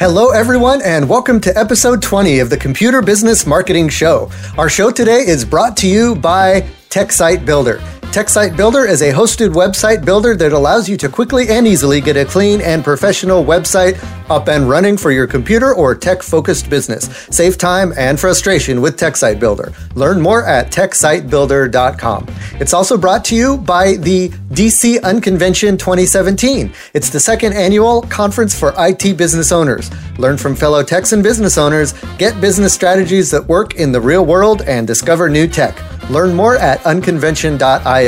Hello, everyone, and welcome to episode 20 of the Computer Business Marketing Show. Our show today is brought to you by TechSite Builder. TechSite Builder is a hosted website builder that allows you to quickly and easily get a clean and professional website up and running for your computer or tech focused business. Save time and frustration with TechSite Builder. Learn more at techsitebuilder.com. It's also brought to you by the DC Unconvention 2017. It's the second annual conference for IT business owners. Learn from fellow Texan business owners, get business strategies that work in the real world, and discover new tech. Learn more at unconvention.io.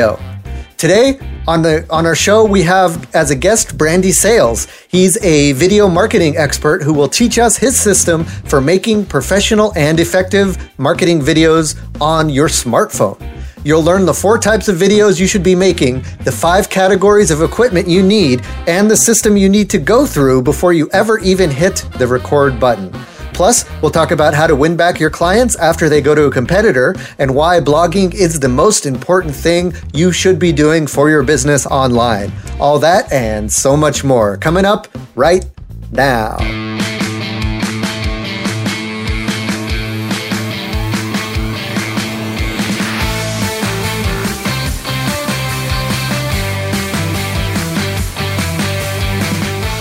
Today on the on our show we have as a guest Brandy Sales. He's a video marketing expert who will teach us his system for making professional and effective marketing videos on your smartphone. You'll learn the four types of videos you should be making, the five categories of equipment you need, and the system you need to go through before you ever even hit the record button. Plus, we'll talk about how to win back your clients after they go to a competitor and why blogging is the most important thing you should be doing for your business online. All that and so much more coming up right now.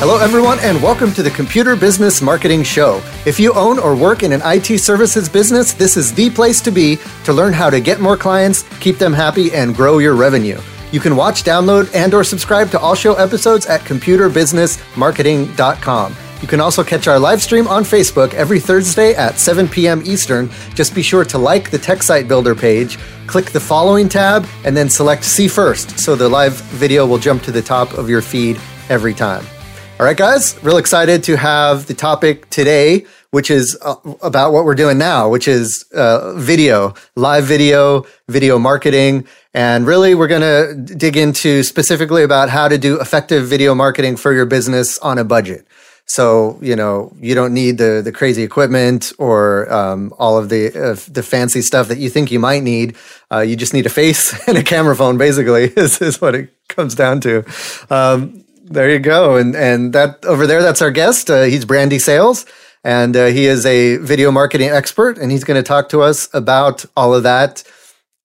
Hello, everyone, and welcome to the Computer Business Marketing Show. If you own or work in an IT services business, this is the place to be to learn how to get more clients, keep them happy, and grow your revenue. You can watch, download, and or subscribe to all show episodes at computerbusinessmarketing.com. You can also catch our live stream on Facebook every Thursday at 7 p.m. Eastern. Just be sure to like the Tech Site Builder page, click the following tab, and then select See First so the live video will jump to the top of your feed every time. All right, guys, real excited to have the topic today, which is uh, about what we're doing now, which is uh, video, live video, video marketing. And really, we're going to dig into specifically about how to do effective video marketing for your business on a budget. So, you know, you don't need the, the crazy equipment or um, all of the, uh, the fancy stuff that you think you might need. Uh, you just need a face and a camera phone, basically, is, is what it comes down to. Um, there you go. And and that over there, that's our guest. Uh, he's Brandy Sales, and uh, he is a video marketing expert, and he's going to talk to us about all of that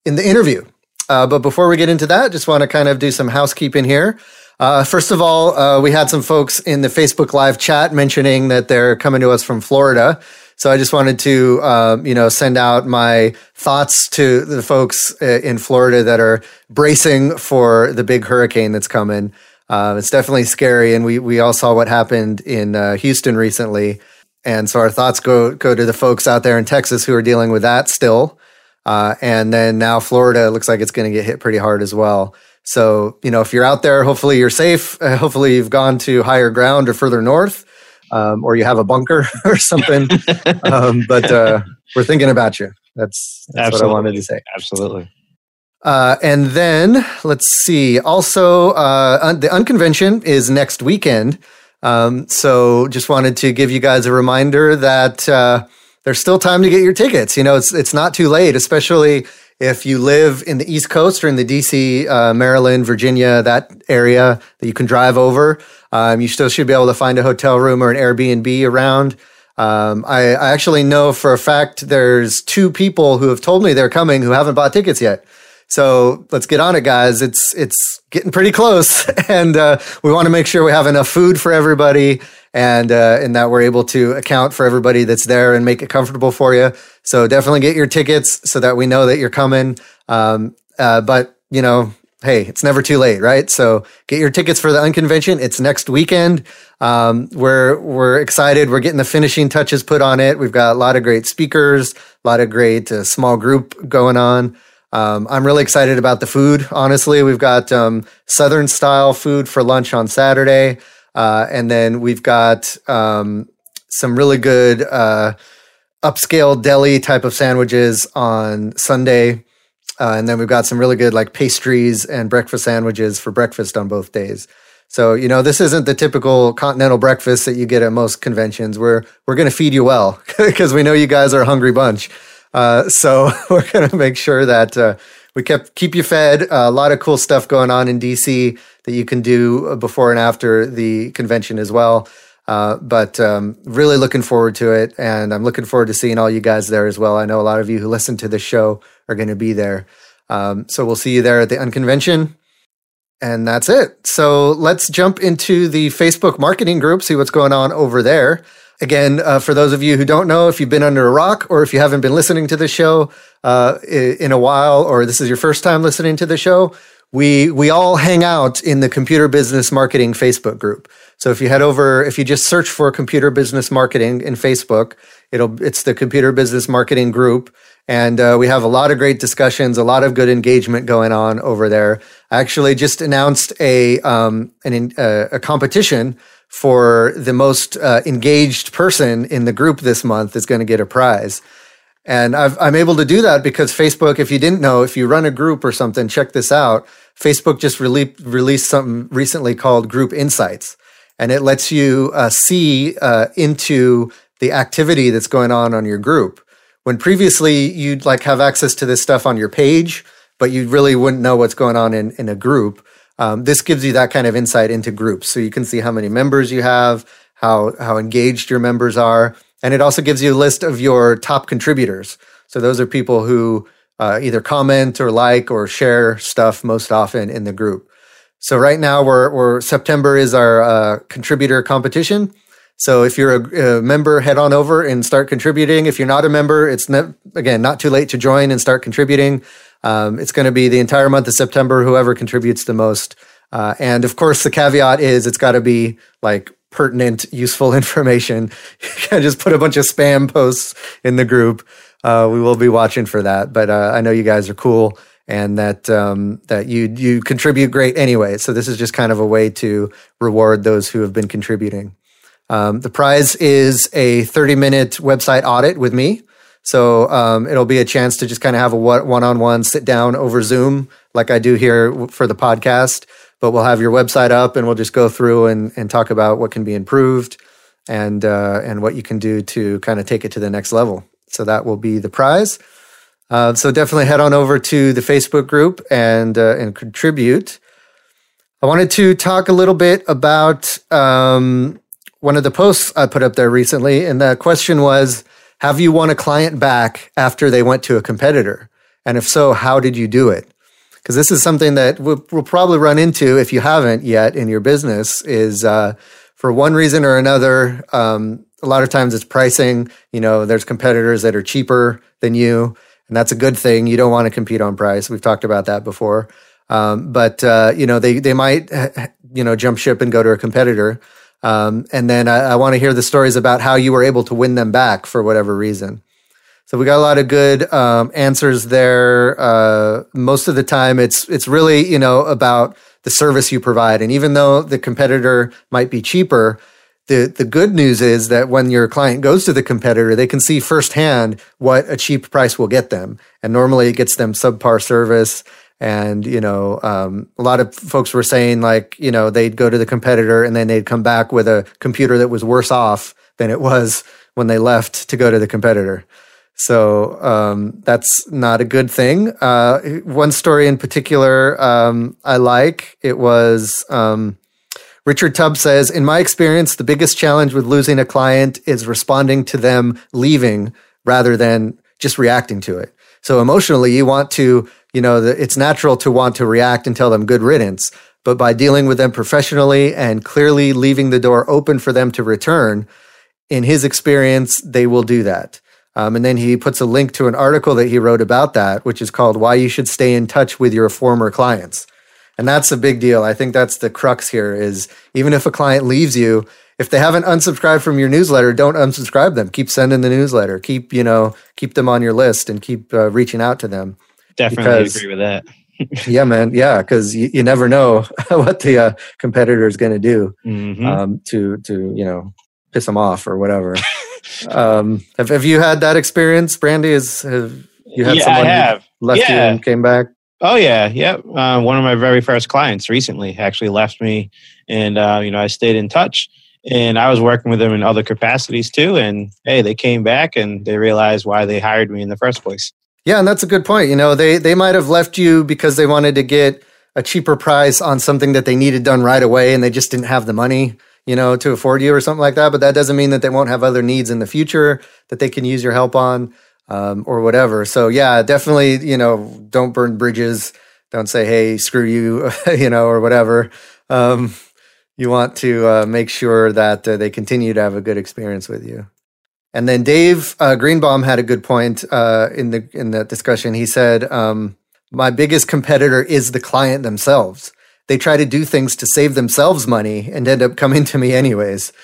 in the interview. Uh, but before we get into that, just want to kind of do some housekeeping here. Uh, first of all, uh, we had some folks in the Facebook Live chat mentioning that they're coming to us from Florida. So I just wanted to, uh, you know, send out my thoughts to the folks uh, in Florida that are bracing for the big hurricane that's coming. Uh, it's definitely scary, and we we all saw what happened in uh, Houston recently, and so our thoughts go go to the folks out there in Texas who are dealing with that still, uh, and then now Florida looks like it's going to get hit pretty hard as well. So you know, if you're out there, hopefully you're safe. hopefully you've gone to higher ground or further north, um, or you have a bunker or something. um, but uh, we're thinking about you. That's, that's what I wanted to say. Absolutely. Uh, and then let's see. Also, uh, un- the unconvention is next weekend. Um, so just wanted to give you guys a reminder that uh, there's still time to get your tickets. You know, it's it's not too late, especially if you live in the East Coast or in the DC, uh, Maryland, Virginia, that area that you can drive over. Um, you still should be able to find a hotel room or an Airbnb around. Um, I, I actually know for a fact there's two people who have told me they're coming who haven't bought tickets yet. So let's get on it, guys. It's it's getting pretty close, and uh, we want to make sure we have enough food for everybody, and uh, and that we're able to account for everybody that's there and make it comfortable for you. So definitely get your tickets so that we know that you're coming. Um, uh, but you know, hey, it's never too late, right? So get your tickets for the unconvention. It's next weekend. Um, we're we're excited. We're getting the finishing touches put on it. We've got a lot of great speakers, a lot of great uh, small group going on. Um, I'm really excited about the food. Honestly, we've got um, Southern style food for lunch on Saturday, uh, and then we've got um, some really good uh, upscale deli type of sandwiches on Sunday, uh, and then we've got some really good like pastries and breakfast sandwiches for breakfast on both days. So you know this isn't the typical continental breakfast that you get at most conventions. We're we're going to feed you well because we know you guys are a hungry bunch. Uh, so we're going to make sure that uh, we kept keep you fed. Uh, a lot of cool stuff going on in DC that you can do before and after the convention as well. Uh, but um, really looking forward to it, and I'm looking forward to seeing all you guys there as well. I know a lot of you who listen to this show are going to be there, um, so we'll see you there at the Unconvention. And that's it. So let's jump into the Facebook marketing group, see what's going on over there. Again, uh, for those of you who don't know, if you've been under a rock or if you haven't been listening to the show uh, in a while, or this is your first time listening to the show, we we all hang out in the computer business marketing Facebook group. So if you head over, if you just search for computer business marketing in Facebook, it'll it's the computer business marketing group, and uh, we have a lot of great discussions, a lot of good engagement going on over there. I actually just announced a um, an uh, a competition for the most uh, engaged person in the group this month is going to get a prize. And i am able to do that because Facebook, if you didn't know, if you run a group or something, check this out. Facebook just rele- released something recently called Group Insights, and it lets you uh, see uh, into the activity that's going on on your group. When previously you'd like have access to this stuff on your page, but you really wouldn't know what's going on in, in a group. Um, this gives you that kind of insight into groups. So you can see how many members you have, how, how engaged your members are. And it also gives you a list of your top contributors. So those are people who uh, either comment or like or share stuff most often in the group. So right now we're, we're September is our uh, contributor competition. So if you're a, a, member, head on over and start contributing. If you're not a member, it's ne- again not too late to join and start contributing. Um, it's going to be the entire month of September, whoever contributes the most. Uh, and of course, the caveat is it's got to be like pertinent, useful information. You can't just put a bunch of spam posts in the group. Uh, we will be watching for that. But uh, I know you guys are cool and that um, that you you contribute great anyway. So this is just kind of a way to reward those who have been contributing. Um, the prize is a 30 minute website audit with me. So um, it'll be a chance to just kind of have a one on one sit down over Zoom, like I do here for the podcast. But we'll have your website up and we'll just go through and, and talk about what can be improved and, uh, and what you can do to kind of take it to the next level. So that will be the prize. Uh, so definitely head on over to the Facebook group and, uh, and contribute. I wanted to talk a little bit about um, one of the posts I put up there recently. And the question was, have you won a client back after they went to a competitor? And if so, how did you do it? Because this is something that we'll, we'll, probably run into if you haven't yet in your business is uh, for one reason or another. Um, a lot of times it's pricing. You know, there's competitors that are cheaper than you, and that's a good thing. You don't want to compete on price. We've talked about that before. Um, but uh, you know, they they might you know jump ship and go to a competitor. Um, and then I, I want to hear the stories about how you were able to win them back for whatever reason. So we got a lot of good um, answers there. Uh, most of the time, it's it's really you know about the service you provide, and even though the competitor might be cheaper, the the good news is that when your client goes to the competitor, they can see firsthand what a cheap price will get them, and normally it gets them subpar service and, you know, um, a lot of folks were saying like, you know, they'd go to the competitor and then they'd come back with a computer that was worse off than it was when they left to go to the competitor. So um, that's not a good thing. Uh, one story in particular um, I like. It was um, Richard Tubb says, In my experience, the biggest challenge with losing a client is responding to them leaving rather than just reacting to it. So emotionally, you want to you know, it's natural to want to react and tell them good riddance. But by dealing with them professionally and clearly leaving the door open for them to return, in his experience, they will do that. Um, and then he puts a link to an article that he wrote about that, which is called Why You Should Stay in Touch with Your Former Clients. And that's a big deal. I think that's the crux here is even if a client leaves you, if they haven't unsubscribed from your newsletter, don't unsubscribe them. Keep sending the newsletter. Keep, you know, keep them on your list and keep uh, reaching out to them. Definitely because, agree with that. yeah, man. Yeah, because you, you, never know what the uh, competitor is going to do mm-hmm. um, to to you know piss them off or whatever. um, have Have you had that experience, Brandy? Is have you had yeah, someone I have. left yeah. you and came back? Oh yeah, yeah. Uh, one of my very first clients recently actually left me, and uh, you know I stayed in touch, and I was working with them in other capacities too. And hey, they came back and they realized why they hired me in the first place. Yeah, and that's a good point. You know, they they might have left you because they wanted to get a cheaper price on something that they needed done right away and they just didn't have the money. you know, to afford you or something like that. But that doesn't mean that they won't have other needs in the future that they can use your help on um, or whatever. So yeah, definitely, you know, don't burn bridges. Don't say, hey, screw you, you know, or whatever. Um, you want to uh, make sure that uh, they continue to have a good experience with you. And then Dave uh, Greenbaum had a good point uh, in the in that discussion. He said, um, "My biggest competitor is the client themselves. They try to do things to save themselves money and end up coming to me anyways."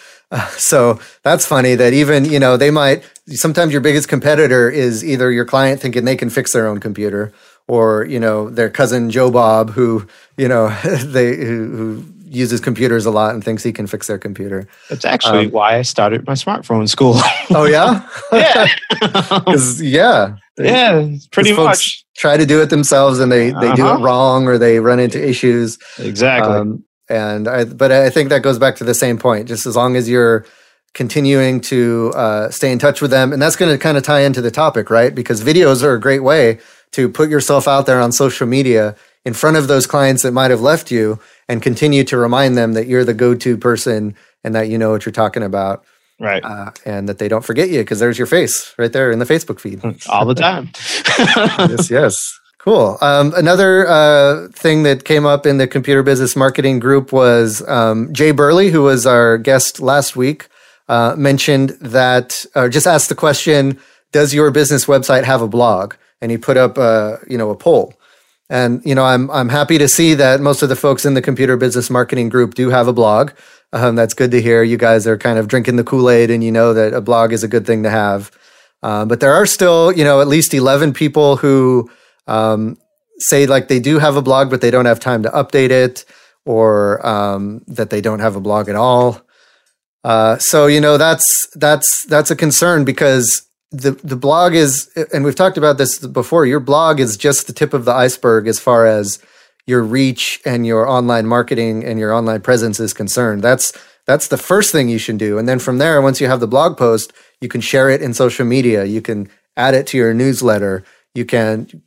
So that's funny that even you know they might sometimes your biggest competitor is either your client thinking they can fix their own computer or you know their cousin Joe Bob who you know they who, who uses computers a lot and thinks he can fix their computer. That's actually um, why I started my smartphone school. oh yeah, yeah, yeah, yeah, pretty much. Try to do it themselves and they they uh-huh. do it uh-huh. wrong or they run into issues. Exactly. Um, and I, but I think that goes back to the same point. Just as long as you're continuing to uh, stay in touch with them, and that's going to kind of tie into the topic, right? Because videos are a great way to put yourself out there on social media in front of those clients that might have left you and continue to remind them that you're the go-to person and that you know what you're talking about right. uh, and that they don't forget you because there's your face right there in the facebook feed. All the time. Yes yes. Cool. Um, another uh, thing that came up in the computer business marketing group was um, jay burley who was our guest last week uh, mentioned that or just asked the question does your business website have a blog? And he put up a you know a poll and you know, I'm I'm happy to see that most of the folks in the computer business marketing group do have a blog. Um, that's good to hear. You guys are kind of drinking the Kool Aid, and you know that a blog is a good thing to have. Um, but there are still, you know, at least 11 people who um, say like they do have a blog, but they don't have time to update it, or um, that they don't have a blog at all. Uh, so you know that's that's that's a concern because the the blog is and we've talked about this before your blog is just the tip of the iceberg as far as your reach and your online marketing and your online presence is concerned. That's that's the first thing you should do. And then from there once you have the blog post you can share it in social media. You can add it to your newsletter. You can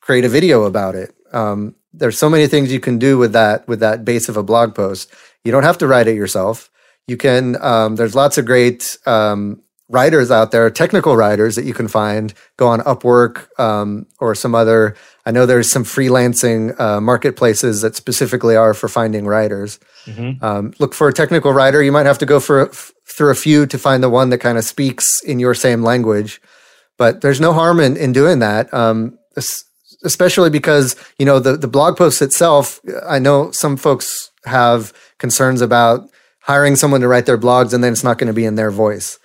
create a video about it. Um, there's so many things you can do with that with that base of a blog post. You don't have to write it yourself. You can um, there's lots of great um, writers out there, technical writers that you can find. Go on Upwork um, or some other. I know there's some freelancing uh, marketplaces that specifically are for finding writers. Mm-hmm. Um, look for a technical writer. You might have to go for f- through a few to find the one that kind of speaks in your same language. But there's no harm in, in doing that, um, especially because you know the the blog post itself. I know some folks have concerns about hiring someone to write their blogs and then it's not going to be in their voice.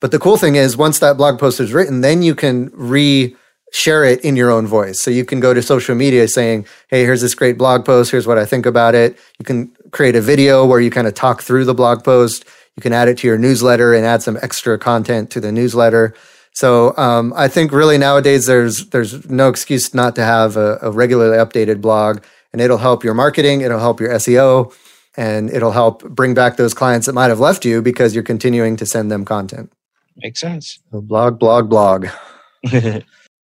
But the cool thing is, once that blog post is written, then you can re share it in your own voice. So you can go to social media saying, Hey, here's this great blog post. Here's what I think about it. You can create a video where you kind of talk through the blog post. You can add it to your newsletter and add some extra content to the newsletter. So um, I think really nowadays there's there's no excuse not to have a, a regularly updated blog, and it'll help your marketing. It'll help your SEO, and it'll help bring back those clients that might have left you because you're continuing to send them content. Makes sense. So blog, blog, blog.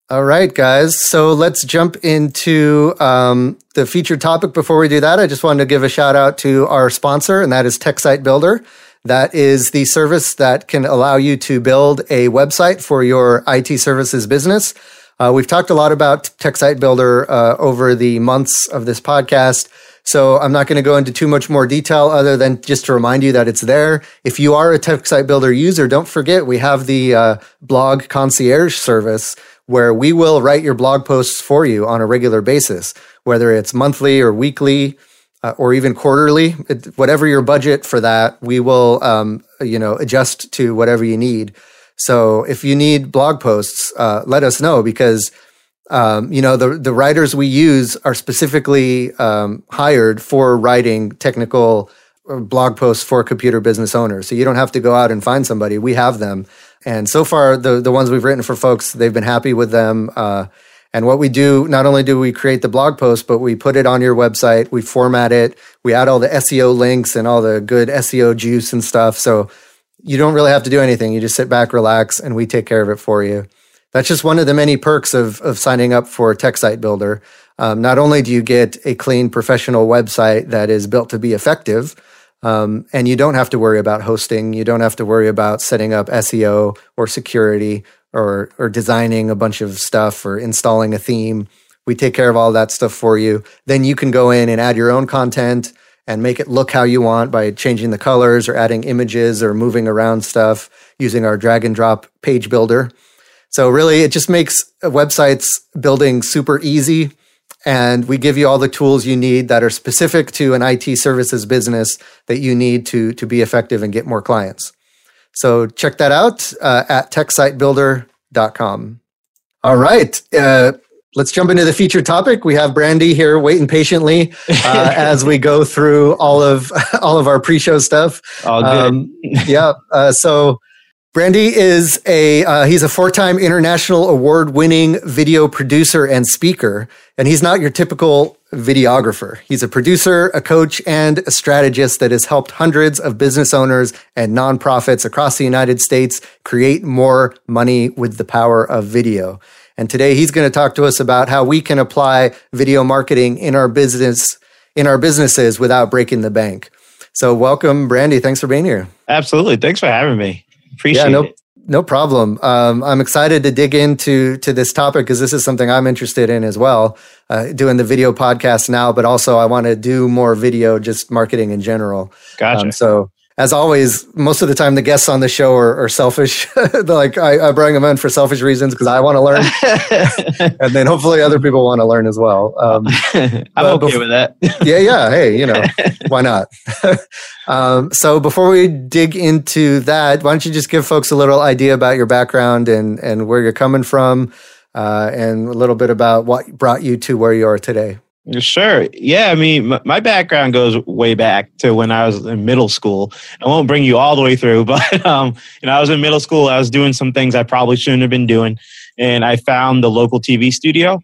All right, guys. So let's jump into um, the featured topic. Before we do that, I just wanted to give a shout out to our sponsor, and that is TechSite Builder. That is the service that can allow you to build a website for your IT services business. Uh, we've talked a lot about TechSite Builder uh, over the months of this podcast. So I'm not going to go into too much more detail other than just to remind you that it's there. If you are a TechSite Builder user, don't forget we have the uh, blog concierge service where we will write your blog posts for you on a regular basis, whether it's monthly or weekly. Uh, or even quarterly, it, whatever your budget for that, we will, um, you know, adjust to whatever you need. So if you need blog posts, uh, let us know because um, you know, the, the writers we use are specifically um, hired for writing technical uh, blog posts for computer business owners. So you don't have to go out and find somebody. We have them. And so far, the, the ones we've written for folks, they've been happy with them. Uh, and what we do, not only do we create the blog post, but we put it on your website, we format it, we add all the SEO links and all the good SEO juice and stuff. So you don't really have to do anything. You just sit back, relax, and we take care of it for you. That's just one of the many perks of, of signing up for TechSite Builder. Um, not only do you get a clean professional website that is built to be effective, Um, and you don't have to worry about hosting. You don't have to worry about setting up SEO or security or or designing a bunch of stuff or installing a theme. We take care of all that stuff for you. Then you can go in and add your own content and make it look how you want by changing the colors or adding images or moving around stuff using our drag and drop page builder. So really it just makes websites building super easy and we give you all the tools you need that are specific to an IT services business that you need to to be effective and get more clients. So check that out uh, at techsitebuilder.com. All right. Uh, let's jump into the featured topic. We have Brandy here waiting patiently uh, as we go through all of all of our pre-show stuff. All good. Um, yeah. Uh, so Brandy is a uh, he's a four-time international award-winning video producer and speaker, and he's not your typical videographer. He's a producer, a coach, and a strategist that has helped hundreds of business owners and nonprofits across the United States create more money with the power of video. And today he's going to talk to us about how we can apply video marketing in our business in our businesses without breaking the bank. So welcome, Brandy. Thanks for being here. Absolutely. Thanks for having me. Appreciate yeah, no, it. No problem. Um, I'm excited to dig into to this topic because this is something I'm interested in as well. Uh, doing the video podcast now, but also I want to do more video, just marketing in general. Gotcha. Um, so as always, most of the time the guests on the show are, are selfish. like I, I, bring them in for selfish reasons because I want to learn, and then hopefully other people want to learn as well. Um, I'm okay bef- with that. yeah, yeah. Hey, you know, why not? um, so before we dig into that, why don't you just give folks a little idea about your background and and where you're coming from, uh, and a little bit about what brought you to where you are today. Sure. Yeah. I mean, my background goes way back to when I was in middle school. I won't bring you all the way through, but um, you know, I was in middle school. I was doing some things I probably shouldn't have been doing, and I found the local TV studio,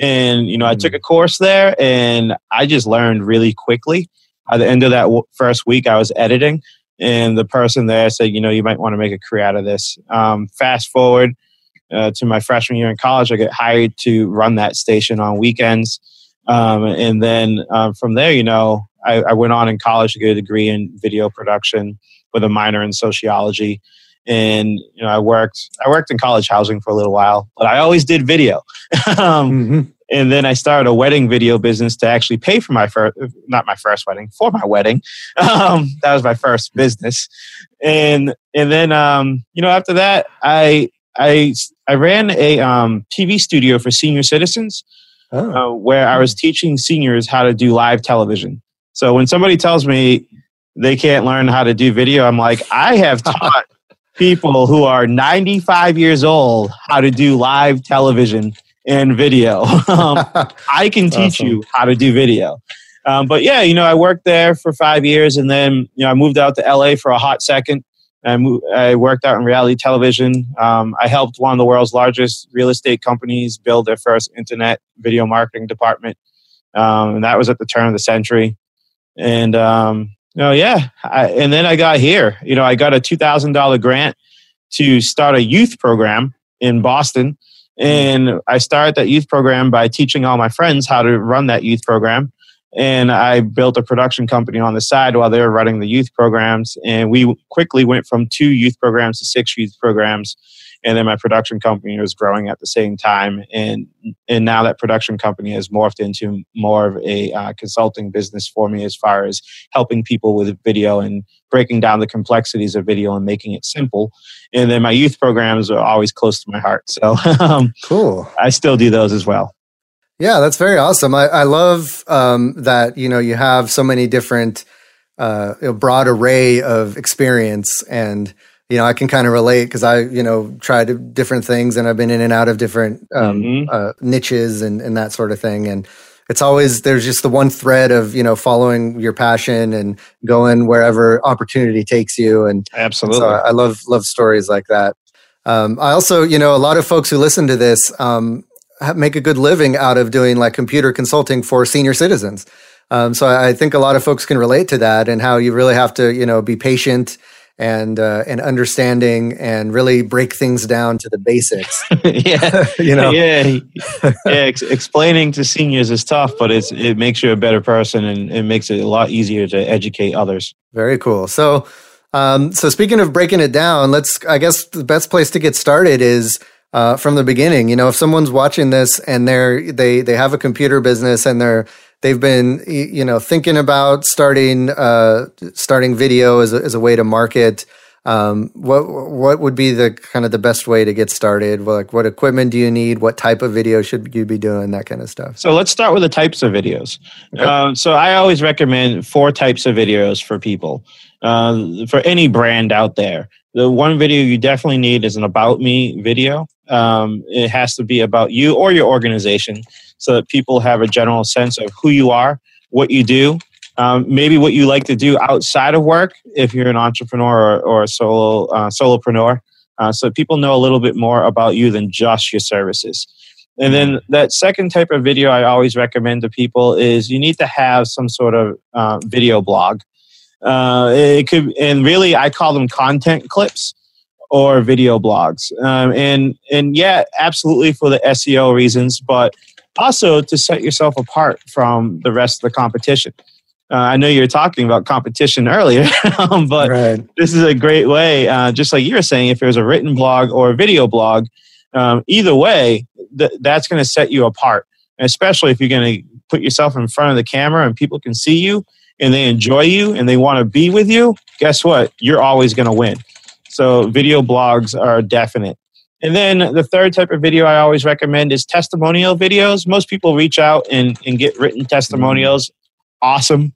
and you know, I took mm. a course there, and I just learned really quickly. At the end of that first week, I was editing, and the person there said, you know, you might want to make a career out of this. Um, fast forward uh, to my freshman year in college, I get hired to run that station on weekends um, and then um, from there, you know, I, I, went on in college to get a degree in video production with a minor in sociology. And you know, I worked I worked in college housing for a little while, but I always did video. um, mm-hmm. And then I started a wedding video business to actually pay for my first, not my first wedding, for my wedding. Um, that was my first business. And and then um, you know, after that, I I I ran a um, TV studio for senior citizens oh. uh, where I was teaching seniors how to do live television. So when somebody tells me they can't learn how to do video, I'm like, I have taught people who are 95 years old how to do live television and video. um, I can teach awesome. you how to do video. Um, but yeah, you know, I worked there for five years and then, you know, I moved out to LA for a hot second. Moved, I worked out in reality television. Um, I helped one of the world's largest real estate companies build their first internet video marketing department. Um, and that was at the turn of the century. And, um, you know, yeah. I, and then I got here. You know, I got a $2,000 grant to start a youth program in Boston. And I started that youth program by teaching all my friends how to run that youth program and I built a production company on the side while they were running the youth programs. And we quickly went from two youth programs to six youth programs. And then my production company was growing at the same time. And and now that production company has morphed into more of a uh, consulting business for me as far as helping people with video and breaking down the complexities of video and making it simple. And then my youth programs are always close to my heart. So um, cool. I still do those as well. Yeah, that's very awesome. I, I love um, that you know you have so many different, uh, you know, broad array of experience, and you know I can kind of relate because I you know tried different things and I've been in and out of different um, mm-hmm. uh, niches and and that sort of thing, and it's always there's just the one thread of you know following your passion and going wherever opportunity takes you, and absolutely, so I love love stories like that. Um, I also, you know, a lot of folks who listen to this, um, make a good living out of doing like computer consulting for senior citizens. Um, so I think a lot of folks can relate to that and how you really have to, you know, be patient and uh, and understanding and really break things down to the basics. yeah, you know, yeah, yeah. Ex- explaining to seniors is tough, but it's it makes you a better person and it makes it a lot easier to educate others. Very cool. So, um, so speaking of breaking it down, let's. I guess the best place to get started is. Uh, from the beginning, you know, if someone's watching this and they're they they have a computer business and they're they've been you know thinking about starting uh, starting video as a, as a way to market. Um, what what would be the kind of the best way to get started? Like, what equipment do you need? What type of video should you be doing? That kind of stuff. So let's start with the types of videos. Okay. Um, so I always recommend four types of videos for people uh, for any brand out there. The one video you definitely need is an about me video. Um, it has to be about you or your organization so that people have a general sense of who you are, what you do, um, maybe what you like to do outside of work if you're an entrepreneur or, or a solo uh, solopreneur. Uh, so people know a little bit more about you than just your services. And then that second type of video I always recommend to people is you need to have some sort of uh, video blog. Uh, it could, and really, I call them content clips or video blogs. Um, and and yeah, absolutely for the SEO reasons, but also to set yourself apart from the rest of the competition. Uh, I know you were talking about competition earlier, um, but right. this is a great way, uh, just like you were saying, if it was a written blog or a video blog, um, either way, th- that's going to set you apart, especially if you're going to put yourself in front of the camera and people can see you and they enjoy you and they want to be with you. Guess what? You're always going to win. So, video blogs are definite. And then the third type of video I always recommend is testimonial videos. Most people reach out and, and get written testimonials. Awesome.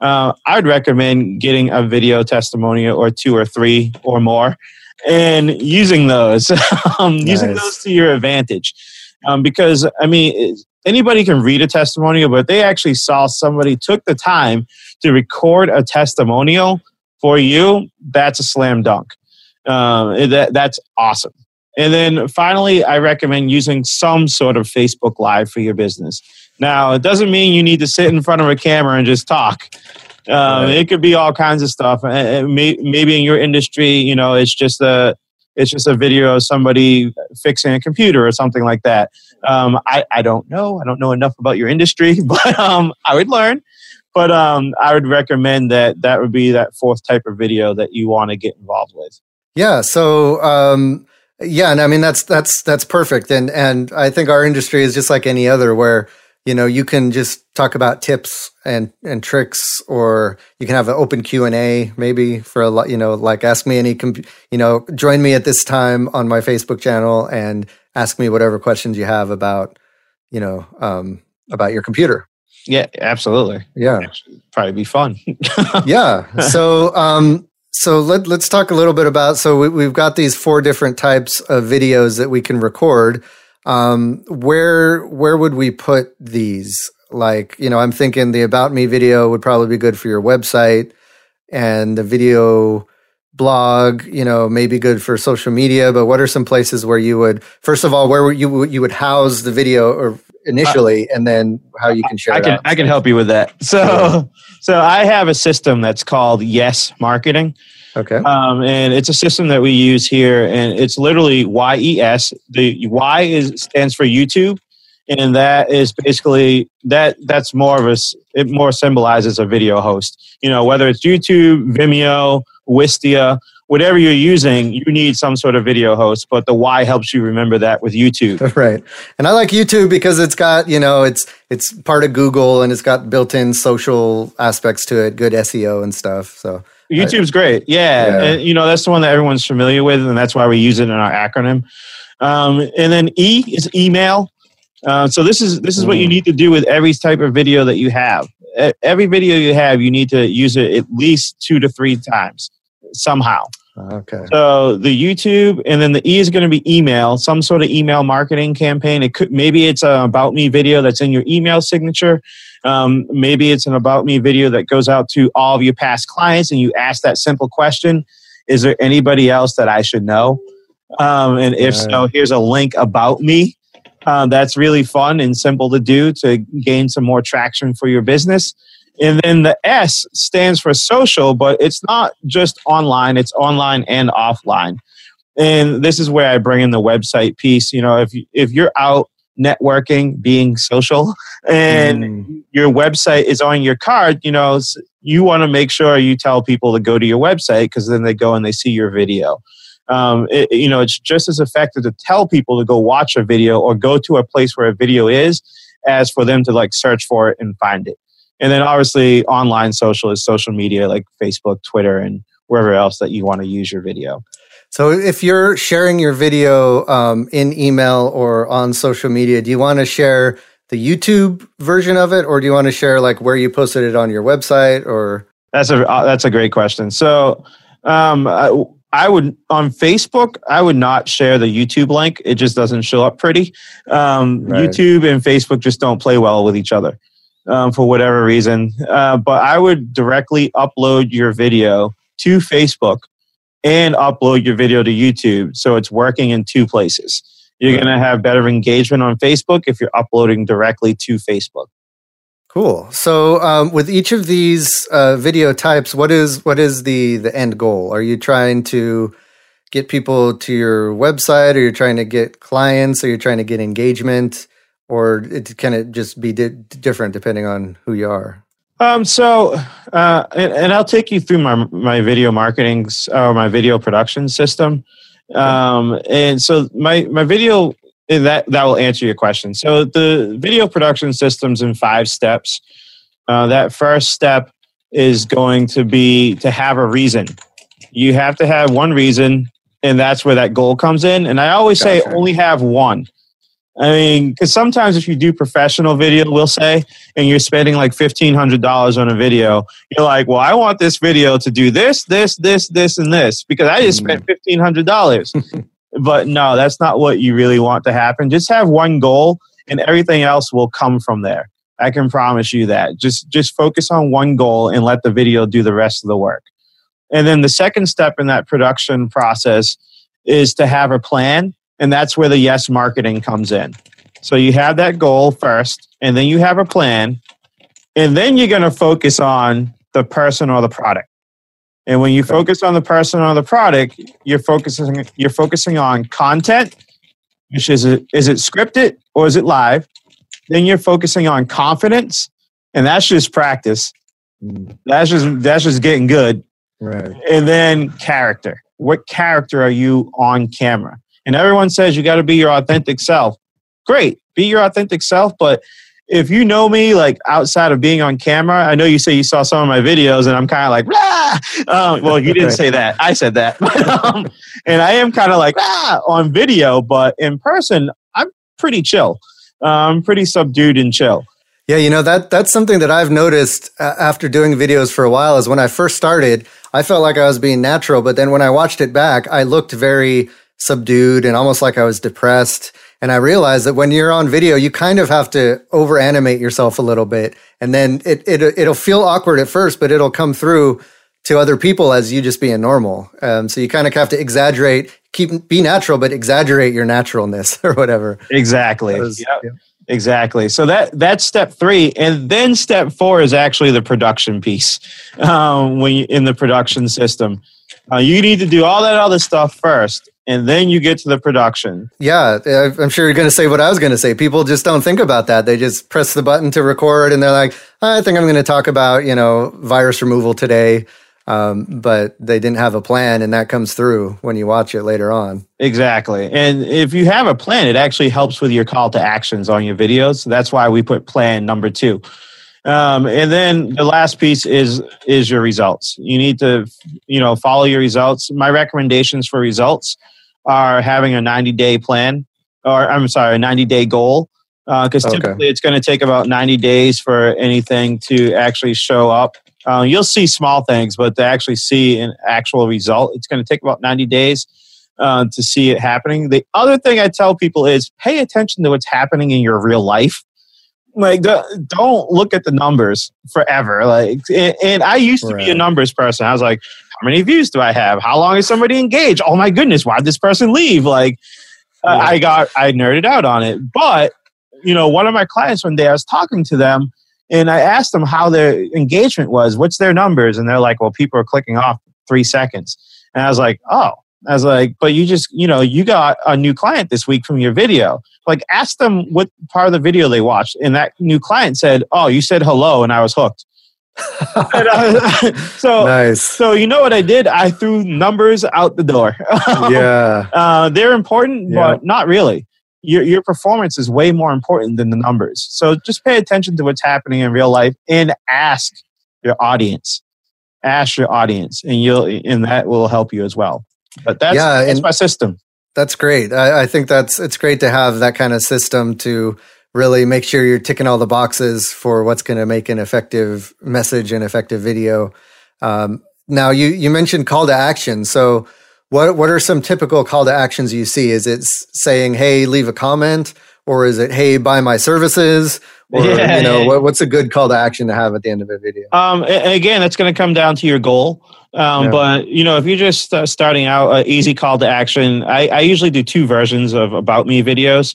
Uh, I would recommend getting a video testimonial or two or three or more and using those, um, nice. using those to your advantage. Um, because, I mean, anybody can read a testimonial, but they actually saw somebody took the time to record a testimonial for you, that's a slam dunk. Uh, that, that's awesome. And then finally, I recommend using some sort of Facebook Live for your business. Now, it doesn't mean you need to sit in front of a camera and just talk. Um, It could be all kinds of stuff. Maybe in your industry, you know, it's just a it's just a video of somebody fixing a computer or something like that. Um, I, I don't know. I don't know enough about your industry, but um, I would learn. But um, I would recommend that that would be that fourth type of video that you want to get involved with. Yeah. So um, yeah, and I mean that's that's that's perfect. And and I think our industry is just like any other where you know you can just talk about tips and and tricks or you can have an open q&a maybe for a lot you know like ask me any comp- you know join me at this time on my facebook channel and ask me whatever questions you have about you know um, about your computer yeah absolutely yeah probably be fun yeah so um so let, let's talk a little bit about so we, have got these four different types of videos that we can record. Um, where where would we put these? Like you know i'm thinking the about me video would probably be good for your website and the video blog you know may be good for social media but what are some places where you would first of all where you you would house the video or initially and then how you can share I can I can help you with that. So so I have a system that's called Yes Marketing. Okay. Um, and it's a system that we use here and it's literally YES. The Y is stands for YouTube and that is basically that that's more of a it more symbolizes a video host. You know, whether it's YouTube, Vimeo, Wistia, whatever you're using, you need some sort of video host, but the Y helps you remember that with YouTube. Right. And I like YouTube because it's got, you know, it's it's part of Google and it's got built-in social aspects to it, good SEO and stuff. So YouTube's I, great. Yeah. yeah. And you know, that's the one that everyone's familiar with and that's why we use it in our acronym. Um, and then E is email. Uh, so this is this is what you mm. need to do with every type of video that you have. Every video you have, you need to use it at least two to three times somehow. Okay. So the YouTube and then the E is going to be email, some sort of email marketing campaign. It could maybe it's a about me video that's in your email signature. Um, maybe it's an about me video that goes out to all of your past clients, and you ask that simple question: Is there anybody else that I should know? Um, and if so, here's a link about me. Uh, that's really fun and simple to do to gain some more traction for your business. And then the S stands for social, but it's not just online, it's online and offline. And this is where I bring in the website piece. You know, if you, if you're out networking, being social, and mm. your website is on your card, you know, you want to make sure you tell people to go to your website because then they go and they see your video. Um, it, you know, it's just as effective to tell people to go watch a video or go to a place where a video is as for them to like search for it and find it. And then obviously online social is social media like Facebook, Twitter, and wherever else that you want to use your video. So if you're sharing your video um, in email or on social media, do you want to share the YouTube version of it, or do you want to share like where you posted it on your website? Or that's a uh, that's a great question. So um, I, I, would on Facebook, I would not share the YouTube link. It just doesn't show up pretty. Um, right. YouTube and Facebook just don't play well with each other um, for whatever reason. Uh, but I would directly upload your video to Facebook and upload your video to YouTube, so it's working in two places. You're going to have better engagement on Facebook if you're uploading directly to Facebook. Cool. So, um, with each of these uh, video types, what is what is the the end goal? Are you trying to get people to your website, or you're trying to get clients, or you're trying to get engagement, or it can it just be di- different depending on who you are? Um, so, uh, and, and, I'll take you through my my video marketing or my video production system. Um, and so my my video that that will answer your question. So the video production system's in five steps. Uh, that first step is going to be to have a reason. You have to have one reason, and that's where that goal comes in. And I always gotcha. say only have one. I mean, because sometimes if you do professional video, we'll say, and you're spending like fifteen hundred dollars on a video, you're like, "Well, I want this video to do this, this, this, this, and this because I just spent mm. fifteen hundred dollars." but no, that's not what you really want to happen. Just have one goal, and everything else will come from there. I can promise you that. Just just focus on one goal and let the video do the rest of the work. And then the second step in that production process is to have a plan and that's where the yes marketing comes in. So you have that goal first, and then you have a plan, and then you're going to focus on the person or the product. And when you focus on the person or the product, you're focusing you're focusing on content, which is it is it scripted or is it live? Then you're focusing on confidence, and that's just practice. Mm. That's just that's just getting good. Right. And then character. What character are you on camera? And everyone says you got to be your authentic self. Great, be your authentic self. But if you know me, like outside of being on camera, I know you say you saw some of my videos, and I'm kind of like, um, well, you didn't say that. I said that. um, and I am kind of like, on video, but in person, I'm pretty chill. Uh, I'm pretty subdued and chill. Yeah, you know that that's something that I've noticed uh, after doing videos for a while. Is when I first started, I felt like I was being natural, but then when I watched it back, I looked very subdued and almost like I was depressed. And I realized that when you're on video, you kind of have to over animate yourself a little bit. And then it, it, it'll feel awkward at first, but it'll come through to other people as you just being normal. Um, so you kind of have to exaggerate, keep, be natural, but exaggerate your naturalness or whatever. Exactly. Was, yep. yeah. Exactly. So that that's step three, and then step four is actually the production piece. Um, when you in the production system, uh, you need to do all that other stuff first, and then you get to the production. Yeah, I'm sure you're going to say what I was going to say. People just don't think about that. They just press the button to record, and they're like, "I think I'm going to talk about you know virus removal today," um, but they didn't have a plan, and that comes through when you watch it later on. Exactly, and if you have a plan, it actually helps with your call to actions on your videos. That's why we put plan number two. Um, and then the last piece is is your results. You need to you know follow your results. My recommendations for results are having a 90 day plan, or I'm sorry, a 90 day goal, because uh, typically it's going to take about 90 days for anything to actually show up. Uh, you'll see small things, but to actually see an actual result, it's going to take about 90 days uh, to see it happening. The other thing I tell people is pay attention to what's happening in your real life. Like, don't look at the numbers forever. Like, and I used to right. be a numbers person. I was like, how many views do I have? How long is somebody engaged? Oh my goodness, why did this person leave? Like, yeah. I got, I nerded out on it. But, you know, one of my clients one day, I was talking to them And I asked them how their engagement was. What's their numbers? And they're like, well, people are clicking off three seconds. And I was like, oh, I was like, but you just, you know, you got a new client this week from your video. Like, ask them what part of the video they watched. And that new client said, oh, you said hello, and I was hooked. I, so nice. So you know what I did? I threw numbers out the door. yeah, uh, they're important, yeah. but not really. Your your performance is way more important than the numbers. So just pay attention to what's happening in real life and ask your audience. Ask your audience, and you'll and that will help you as well. But that's yeah, that's my system. That's great. I, I think that's it's great to have that kind of system to really make sure you're ticking all the boxes for what's going to make an effective message and effective video. Um, now, you you mentioned call to action. So, what what are some typical call to actions you see? Is it saying, "Hey, leave a comment," or is it, "Hey, buy my services"? Or yeah, you know, yeah. what, what's a good call to action to have at the end of a video? Um, again, it's going to come down to your goal. Um, yeah. But you know, if you're just uh, starting out, uh, easy call to action. I, I usually do two versions of about me videos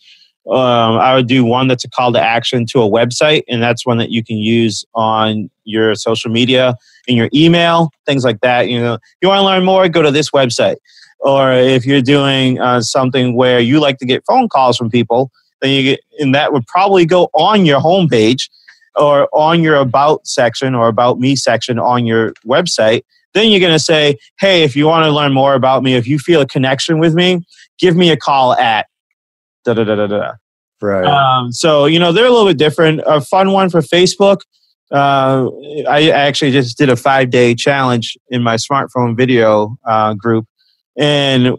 um, I would do one that's a call to action to a website, and that's one that you can use on your social media, in your email, things like that. You know, you want to learn more, go to this website. Or if you're doing uh, something where you like to get phone calls from people, then you get, and that would probably go on your homepage or on your about section or about me section on your website. Then you're going to say, hey, if you want to learn more about me, if you feel a connection with me, give me a call at da da da da da. Right. Um, so you know they're a little bit different. A fun one for Facebook. Uh, I actually just did a five day challenge in my smartphone video uh, group, and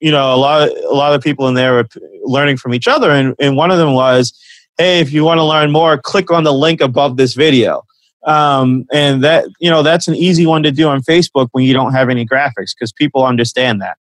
you know a lot of, a lot of people in there were learning from each other, and, and one of them was, hey, if you want to learn more, click on the link above this video. Um, and that you know that's an easy one to do on Facebook when you don't have any graphics because people understand that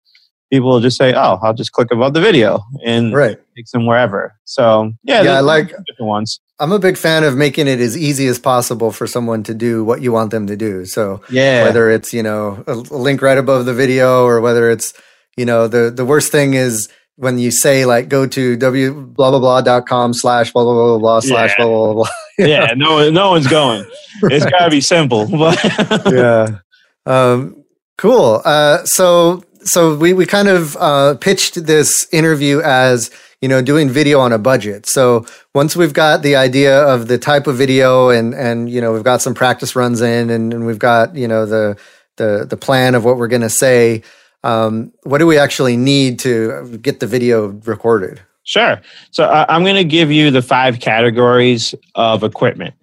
people will just say, "Oh, I'll just click above the video and right. takes them wherever." So yeah, yeah, I like different ones. I'm a big fan of making it as easy as possible for someone to do what you want them to do. So yeah, whether it's you know a link right above the video or whether it's you know the the worst thing is when you say like go to w blah blah blah dot com slash blah blah blah blah slash blah blah blah. yeah, no no one's going. right. It's got to be simple. yeah. Um, cool. Uh, so so we, we kind of uh, pitched this interview as you know doing video on a budget so once we've got the idea of the type of video and and you know we've got some practice runs in and, and we've got you know the the the plan of what we're going to say um, what do we actually need to get the video recorded sure so uh, i'm going to give you the five categories of equipment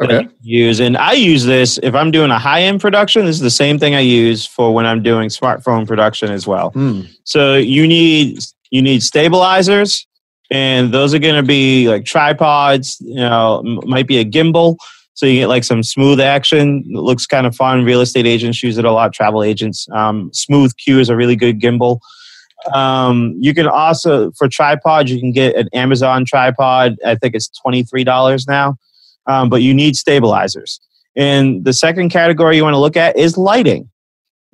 okay. use. And I use this if I'm doing a high end production. This is the same thing I use for when I'm doing smartphone production as well. Hmm. So you need you need stabilizers, and those are going to be like tripods. You know, might be a gimbal. So you get like some smooth action. It looks kind of fun. Real estate agents use it a lot. Travel agents. Um, Smooth-Q is a really good gimbal. Um, you can also for tripod you can get an Amazon tripod. I think it's twenty three dollars now um, but you need stabilizers. And the second category you want to look at is lighting.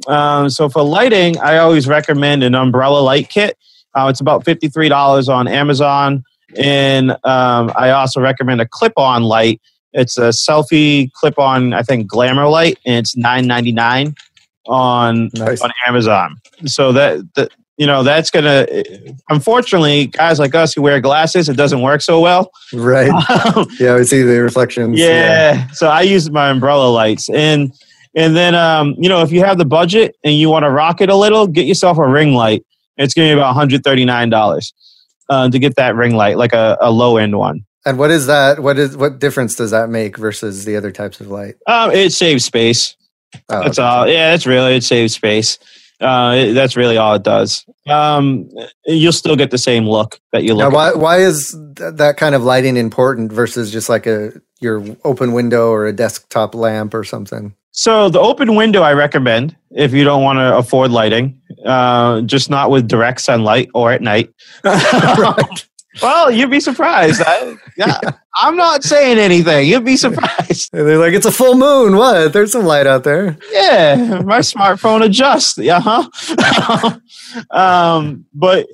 Um, so for lighting, I always recommend an umbrella light kit. Uh, it's about $53 on Amazon. And um, I also recommend a clip on light. It's a selfie clip on, I think, glamour light, and it's $9.99 on, nice. on Amazon. So that, that you know that's gonna unfortunately guys like us who wear glasses it doesn't work so well right yeah we see the reflections yeah. yeah. so i use my umbrella lights and and then um, you know if you have the budget and you want to rock it a little get yourself a ring light it's going to be about $139 uh, to get that ring light like a, a low end one and what is that what is what difference does that make versus the other types of light um, it saves space oh, that's okay. all yeah that's really it saves space uh, that's really all it does. Um, you'll still get the same look that you look. Now, why why is th- that kind of lighting important versus just like a your open window or a desktop lamp or something? So the open window I recommend if you don't want to afford lighting, uh, just not with direct sunlight or at night. right. Well, you'd be surprised. I, yeah, I'm not saying anything. You'd be surprised. they're like, it's a full moon. What? There's some light out there. Yeah, my smartphone adjusts. Yeah, huh? um, but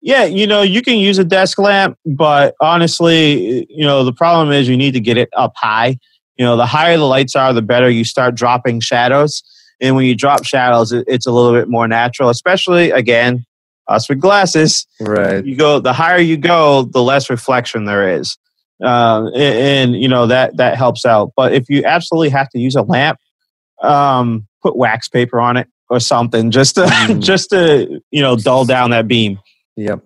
Yeah, you know, you can use a desk lamp, but honestly, you know, the problem is you need to get it up high. You know, the higher the lights are, the better you start dropping shadows. And when you drop shadows, it's a little bit more natural, especially again, us with glasses. Right. You go, the higher you go, the less reflection there is. Uh, and, and, you know, that, that helps out. But if you absolutely have to use a lamp, um, put wax paper on it or something just to, mm. just to, you know, dull down that beam. Yep.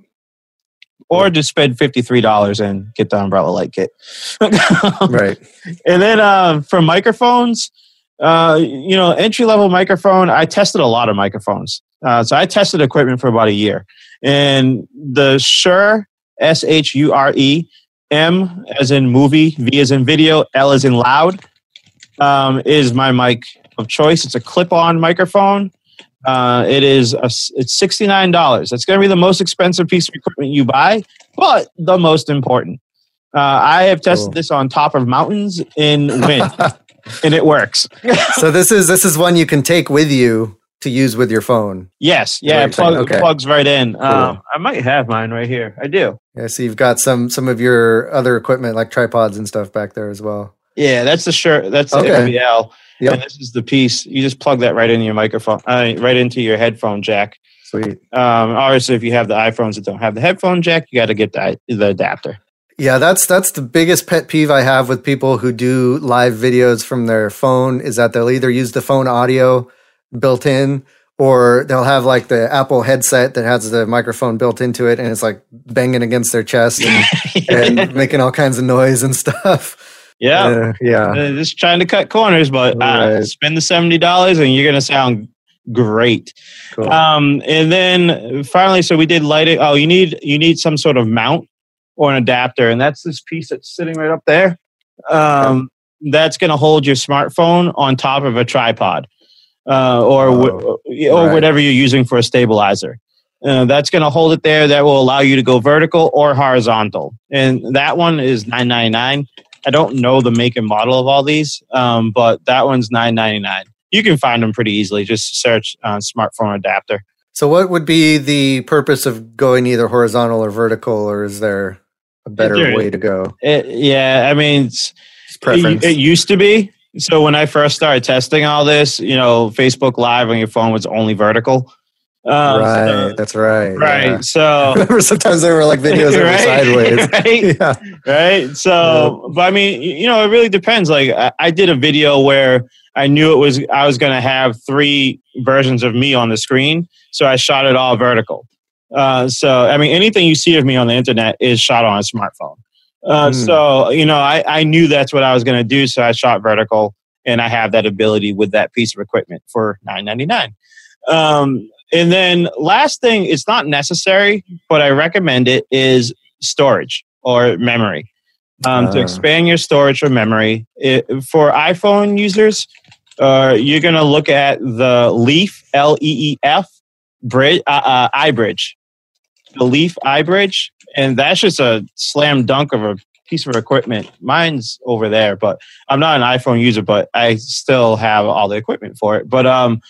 Or yep. just spend $53 and get the umbrella light kit. right. And then uh, for microphones, uh, you know, entry level microphone, I tested a lot of microphones. Uh, so I tested equipment for about a year. And the Shure, S H U R E, M as in movie, V as in video, L as in loud, um, is my mic of choice. It's a clip on microphone. Uh, it is a, it's sixty nine dollars. That's going to be the most expensive piece of equipment you buy, but the most important. Uh, I have tested cool. this on top of mountains in wind. and it works. so this is this is one you can take with you to use with your phone. Yes, yeah, it, plug, okay. plugs right in. Cool. Um, I might have mine right here. I do. Yeah, so you've got some some of your other equipment like tripods and stuff back there as well. Yeah, that's the Shure. That's the okay. MVL. Yep. And this is the piece. You just plug that right into your microphone, uh, right into your headphone jack. Sweet. Um, obviously, if you have the iPhones that don't have the headphone jack, you got to get the, the adapter. Yeah, that's that's the biggest pet peeve I have with people who do live videos from their phone is that they'll either use the phone audio built in or they'll have like the Apple headset that has the microphone built into it and it's like banging against their chest and, and making all kinds of noise and stuff. Yeah. Uh, yeah. Uh, just trying to cut corners, but uh, right. spend the $70 and you're going to sound great. Cool. Um, and then finally, so we did lighting. Oh, you need, you need some sort of mount or an adapter, and that's this piece that's sitting right up there. Um, that's going to hold your smartphone on top of a tripod, uh, or oh, or right. whatever you're using for a stabilizer. Uh, that's going to hold it there. That will allow you to go vertical or horizontal. And that one is nine ninety nine. I don't know the make and model of all these, um, but that one's nine ninety nine. You can find them pretty easily. Just search uh, smartphone adapter. So, what would be the purpose of going either horizontal or vertical, or is there a better there, way to go. It, yeah, I mean, it's, it, it, used to be. So when I first started testing all this, you know, Facebook Live on your phone was only vertical. Um, right, so, that's right. Right. Yeah. So sometimes there were like videos right? sideways. right. Yeah. Right. So, yeah. but I mean, you know, it really depends. Like I, I did a video where I knew it was I was going to have three versions of me on the screen, so I shot it all vertical. Uh, so, I mean, anything you see of me on the internet is shot on a smartphone. Uh, mm. So, you know, I, I knew that's what I was going to do. So I shot vertical and I have that ability with that piece of equipment for nine ninety nine. Um, and then last thing, it's not necessary, but I recommend it is storage or memory. Um, uh. To ah. expand your storage or memory. It, for iPhone users, uh, you're going to look at the Leef, L E E F, bridge, uh, uh, iBridge the Leef iBridge, and that's just a slam dunk of a piece of equipment. Mine's over there, but I'm not an iPhone user, but I still have all the equipment for it. But um,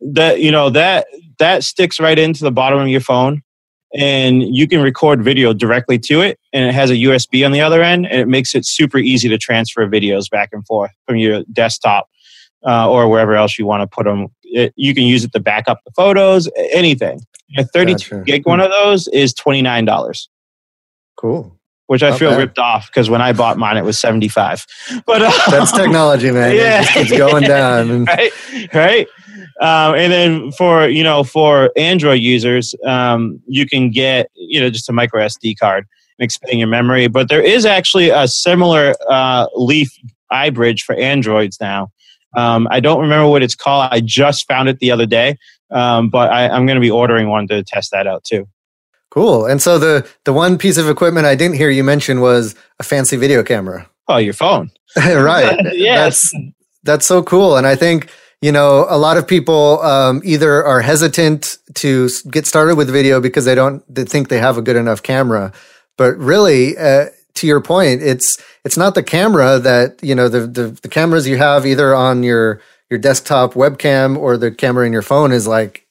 that you know that that sticks right into the bottom of your phone, and you can record video directly to it, and it has a USB on the other end, and it makes it super easy to transfer videos back and forth from your desktop uh, or wherever else you want to put them. It, you can use it to back up the photos, anything. A 32 gotcha. gig one of those is $29. Cool. Which I Not feel bad. ripped off because when I bought mine, it was 75. But uh, that's technology, man. Yeah. It keeps going down. right. Right. Um, and then for, you know, for Android users, um, you can get, you know, just a micro SD card and expand your memory. But there is actually a similar uh, Leef iBridge for Androids now. Um, I don't remember what it's called. I just found it the other day, um, but I, I'm going to be ordering one to test that out too. Cool. And so the the one piece of equipment I didn't hear you mention was a fancy video camera. Oh, your phone. right. yes. That's that's so cool. And I think you know a lot of people um, either are hesitant to get started with video because they don't they think they have a good enough camera, but really. Uh, to your point, it's it's not the camera that you know the, the the cameras you have either on your your desktop webcam or the camera in your phone is like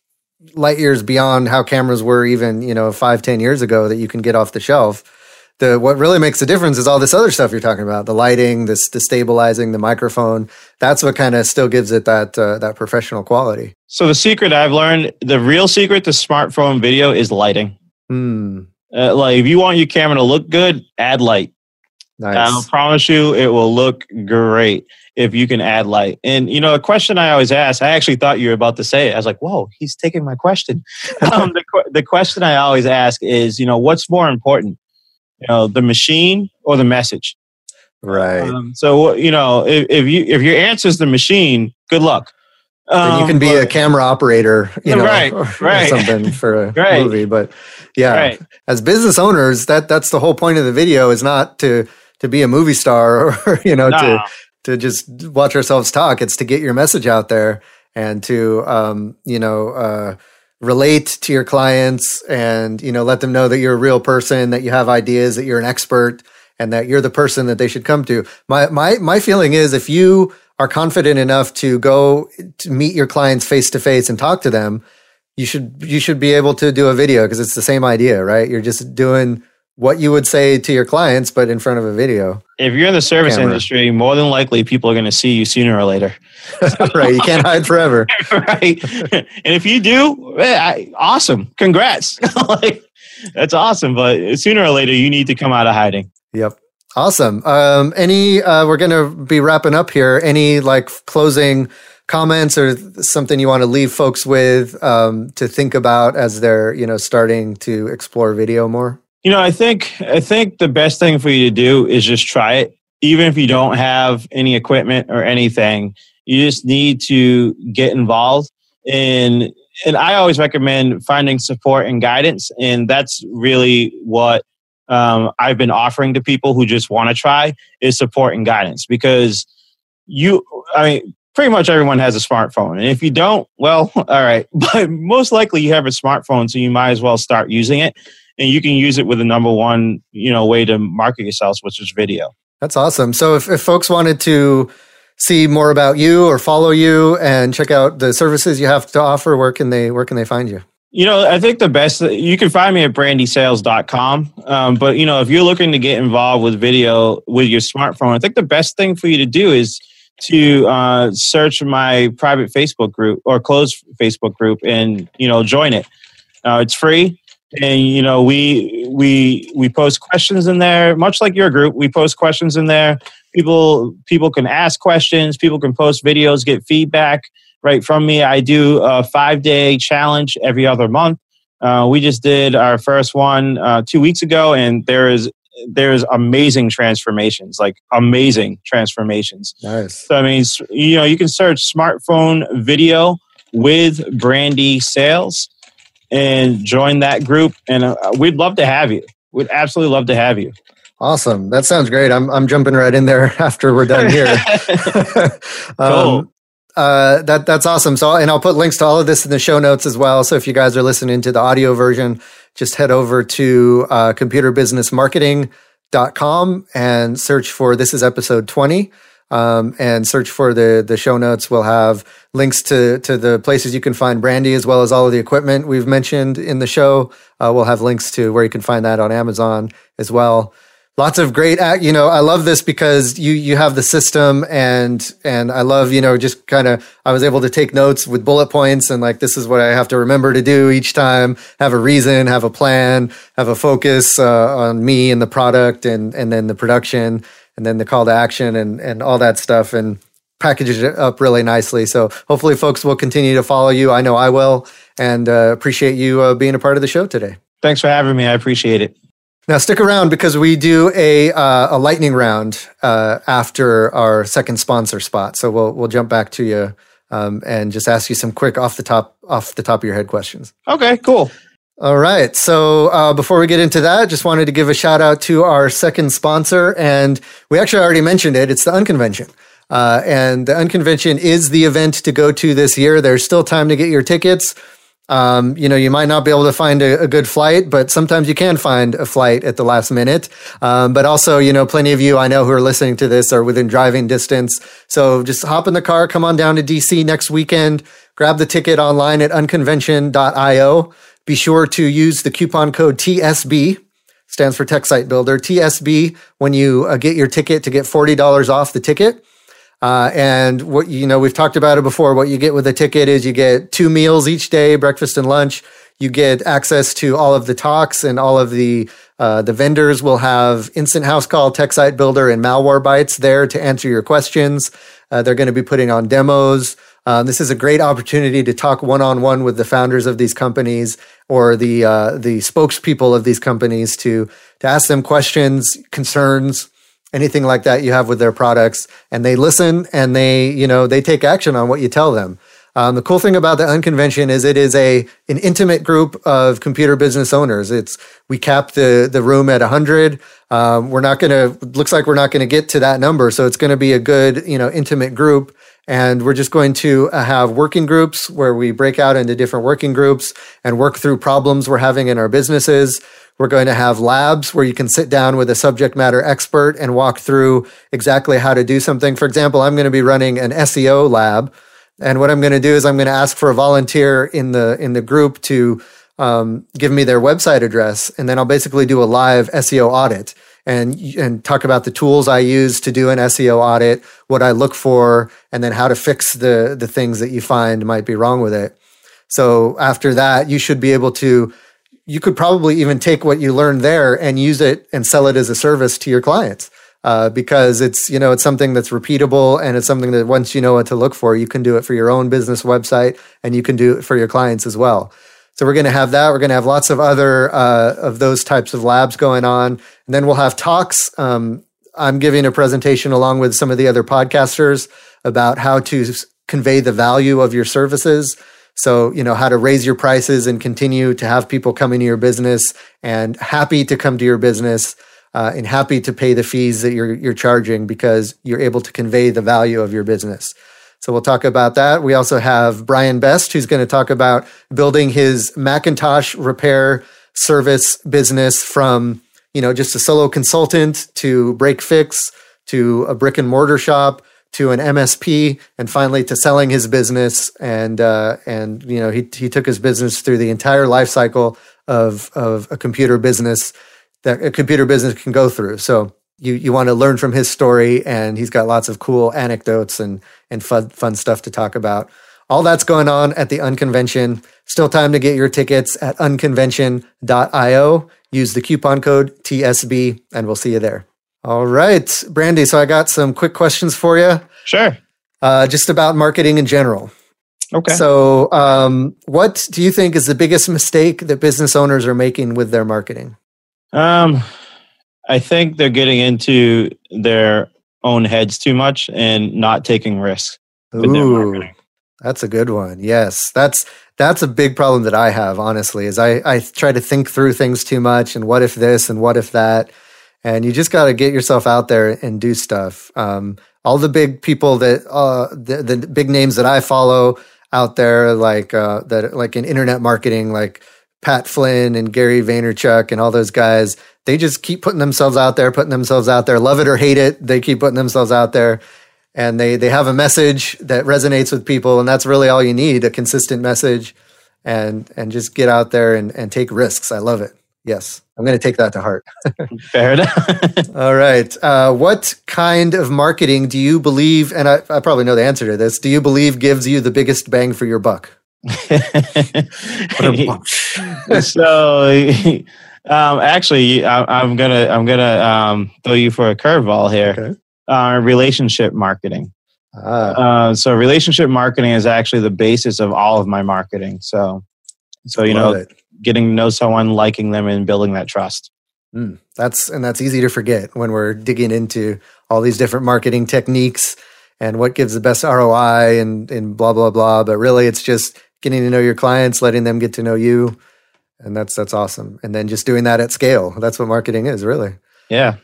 light years beyond how cameras were even you know five ten years ago that you can get off the shelf. The what really makes the difference is all this other stuff you're talking about the lighting this the stabilizing the microphone. That's what kind of still gives it that uh, that professional quality. So the secret i've learned the real secret to smartphone video is lighting. Hmm. uh, like if you want your camera to look good add light nice. i promise you it will look great if you can add light and you know a question i always ask i actually thought you were about to say it i was like whoa he's taking my question um, the, the question i always ask is you know what's more important you know the machine or the message right um, so you know if, if you if your answer is the machine good luck um, you can be but, a camera operator, you know, right, or, right. or something for a right. movie. But yeah, right. as business owners, that that's the whole point of the video is not to to be a movie star or you know to to just watch ourselves talk. It's to get your message out there and to um, you know uh, relate to your clients and you know let them know that you're a real person that you have ideas that you're an expert and that you're the person that they should come to. My my my feeling is if you are confident enough to go to meet your clients face to face and talk to them you should you should be able to do a video because it's the same idea right? You're just doing what you would say to your clients, but in front of a video. If you're in the service camera. industry, more than likely people are going to see you sooner or later. right. You can't hide forever. right. And if you do, awesome. Congrats. like, that's awesome. But sooner or later, you need to come out of hiding. Yep. Awesome. Um, any, uh, we're going to be wrapping up here. Any like closing comments or something you want to leave folks with um, to think about as they're, you know, starting to explore video more? You know, I think I think the best thing for you to do is just try it. Even if you don't have any equipment or anything, you just need to get involved. And and I always recommend finding support and guidance, and that's really what um, I've been offering to people who just want to try is support and guidance because you, I mean, pretty much everyone has a smartphone. And if you don't, well, all right. But most likely you have a smartphone, so you might as well start using it and you can use it with the number one you know way to market yourselves which is video. That's awesome. So if, if folks wanted to see more about you or follow you and check out the services you have to offer where can they where can they find you? You know i think the best you can find me at brandysales.com um, but you know if you're looking to get involved with video with your smartphone i think the best thing for you to do is to uh, search my private facebook group or closed facebook group and you know join it. Uh, it's free and you know we we we post questions in there much like your group we post questions in there. People people can ask questions people can post videos get feedback right from me. I do a five day challenge every other month. Uh, we just did our first one uh, two weeks ago and there is there's amazing transformations like amazing transformations. Nice. So i mean you know you can search smartphone video with brandy sales and join that group. And uh, we'd love to have you. We'd absolutely love to have you. Awesome. That sounds great. I'm, I'm jumping right in there after we're done here. um, cool. Uh, that that's awesome. So, and I'll put links to all of this in the show notes as well. So, if you guys are listening to the audio version, just head over to uh, computerbusinessmarketing.com and search for this is episode 20 um, and search for the the show notes. We'll have links to to the places you can find Brandy as well as all of the equipment we've mentioned in the show. Uh, we'll have links to where you can find that on Amazon as well. Lots of great, you know, I love this because you you have the system and and I love you know just kind of I was able to take notes with bullet points and like this is what I have to remember to do each time. Have a reason, have a plan, have a focus uh, on me and the product and and then the production and then the call to action and and all that stuff and packages it up really nicely. So hopefully, folks will continue to follow you. I know I will, and uh, appreciate you uh, being a part of the show today. Thanks for having me. I appreciate it. Now stick around because we do a uh, a lightning round uh, after our second sponsor spot. So we'll we'll jump back to you um, and just ask you some quick off the top off the top of your head questions. Okay, cool. All right. So uh, before we get into that, just wanted to give a shout out to our second sponsor. And we actually already mentioned it. It's the Unconvention. Uh, and the Unconvention is the event to go to this year. There's still time to get your tickets. Um, you know, you might not be able to find a, a, good flight, but sometimes you can find a flight at the last minute. Um, but also, you know, plenty of you I know who are listening to this are within driving distance. So just hop in the car, come on down to DC next weekend. grab the ticket online at unconvention.io. Be sure to use the coupon code TSB, stands for Tech Site Builder, TSB, when you uh, get your ticket to get $40 off the ticket. Uh, and what you know, we've talked about it before. What you get with a ticket is you get two meals each day, breakfast and lunch. You get access to all of the talks and all of the uh, the vendors will have instant house call, tech site builder, and malware Malwarebytes there to answer your questions. Uh, they're going to be putting on demos. Uh, this is a great opportunity to talk one on one with the founders of these companies or the uh, the spokespeople of these companies to to ask them questions, concerns, anything like that you have with their products, and they listen and they you know they take action on what you tell them. Um, the cool thing about the Unconvention is it is a an intimate group of computer business owners. It's we cap the the room at 100. Um, we're not to looks like we're not to get to that number, so it's to be a good you know intimate group. And we're just going to uh, have working groups where we break out into different working groups and work through problems we're having in our businesses. We're going to have labs where you can sit down with a subject matter expert and walk through exactly how to do something. For example, I'm going to be running an SEO lab and what I'm going to do is I'm going to ask for a volunteer in the in the group to um, give me their website address, and then I'll basically do a live SEO audit and and talk about the tools I use to do an SEO audit, what I look for, and then how to fix the the things that you find might be wrong with it. So after that, you should be able to. You could probably even take what you learned there and use it and sell it as a service to your clients uh, because it's you know it's something that's repeatable and it's something that once you know what to look for, you can do it for your own business website and you can do it for your clients as well. So we're going to have that. We're going to have lots of other uh, of those types of labs going on, and then we'll have talks. Um, I'm giving a presentation along with some of the other podcasters about how to convey the value of your services. So, you know, how to raise your prices and continue to have people come into your business and happy to come to your business uh, and happy to pay the fees that you're you're charging because you're able to convey the value of your business. So we'll talk about that. We also have Brian Best, who's going to talk about building his Macintosh repair service business from you know just a solo consultant to break fix to a brick and mortar shop to an MSP and finally to selling his business and uh, and you know he he took his business through the entire life cycle of of a computer business that a computer business can go through. So you you want to learn from his story, and he's got lots of cool anecdotes and and fun fun stuff to talk about. All that's going on at the Unconvention. Still time to get your tickets at unconvention.io. Use the coupon code TSB, and we'll see you there. All right, Brandy. So I got some quick questions for you. Sure. Uh, just about marketing in general. Okay. So, um, what do you think is the biggest mistake that business owners are making with their marketing? Um, I think they're getting into their own heads too much and not taking risks Ooh. That's a good one. Yes, that's that's a big problem that I have. Honestly, is I I try to think through things too much and what if this and what if that, and you just got to get yourself out there and do stuff. Um, all the big people that uh, the, the big names that I follow out there, like uh, that, like in internet marketing, like Pat Flynn and Gary Vaynerchuk and all those guys, they just keep putting themselves out there, putting themselves out there, love it or hate it. They keep putting themselves out there and they, they have a message that resonates with people. And that's really all you need, a consistent message and, and just get out there and, and take risks. I love it. Yes. I'm going to take that to heart. Fair enough. all right. Uh, what kind of marketing do you believe, and I, I probably know the answer to this, do you believe gives you the biggest bang for your buck? so um, actually I, am gonna i'm gonna um, throw you for a curveball here okay. uh, relationship marketing ah. uh, so relationship marketing is actually the basis of all of my marketing so so you Love know it. getting to know someone liking them and building that trust mm, that's and that's easy to forget when we're digging into all these different marketing techniques and what gives the best ROI and, and blah blah blah. But really, it's just getting to know your clients, letting them get to know you, and that's that's awesome. And then just doing that at scale. That's what marketing is, really. Yeah.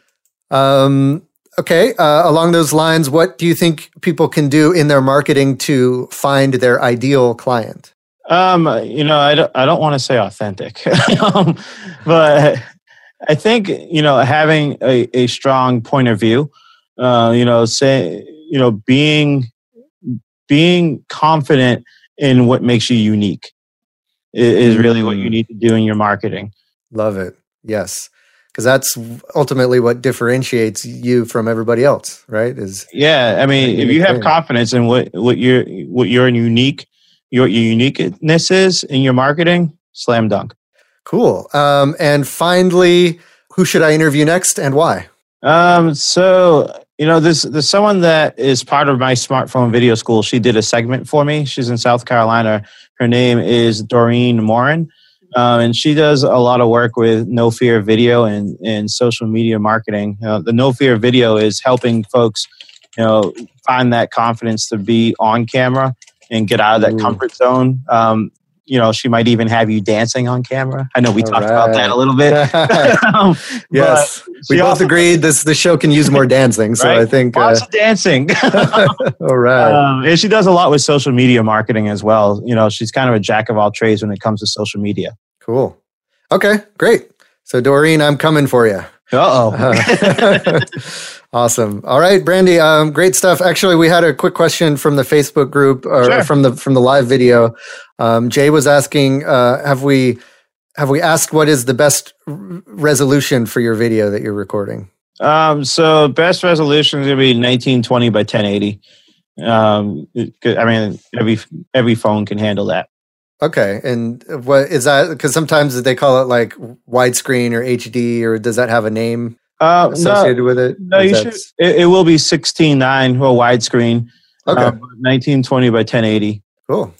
Um, okay. Uh, along those lines, what do you think people can do in their marketing to find their ideal client? Um, you know, I don't, I don't want to say authentic, um, but I think you know having a, a strong point of view. Uh, you know, say you know being being confident and what makes you unique is really what you Mm. need to do in your marketing. Love it. Yes. Because that's ultimately what differentiates you from everybody else, right? Is Yeah, I mean, if you have thing. confidence in what what your what your unique your your uniqueness is in your marketing, slam dunk. cool. Um, and finally, who should I interview next and why? Um, so you know, there's there's someone that is part of my smartphone video school. She did a segment for me. She's in South Carolina. Her name is Doreen Morin. Um, and she does a lot of work with No Fear Video and, and social media marketing. Uh, the No Fear Video is helping folks, you know, find that confidence to be on camera and get out of that Ooh. comfort zone. Um, you know, she might even have you dancing on camera. I know we All talked about that a little bit. Um, yes. We both also- agreed this the show can use more dancing. So I Right? think uh, Lots of dancing. all right. um, and she does a lot with social media marketing as well. You know, she's kind of a jack of all trades when it comes to social media. cool. Okay, great. So Doreen, I'm coming for you. Uh Uh, awesome. All right, Brandy. Um, great stuff. Actually, we had a quick question from the Facebook group or Sure. from the from the live video. Um, Jay was asking, uh, have we have we asked what is the best resolution for your video that you're recording? um, so best resolution is gonna be 1920 by 1080. Um, I mean, every every phone can handle that. Okay, and what is that? Because sometimes they call it like widescreen or HD, or does that have a name Uh, no, associated with it? no, you should. It, it will be 16:9 or widescreen. Okay, Um, 1920 by 1080. cool.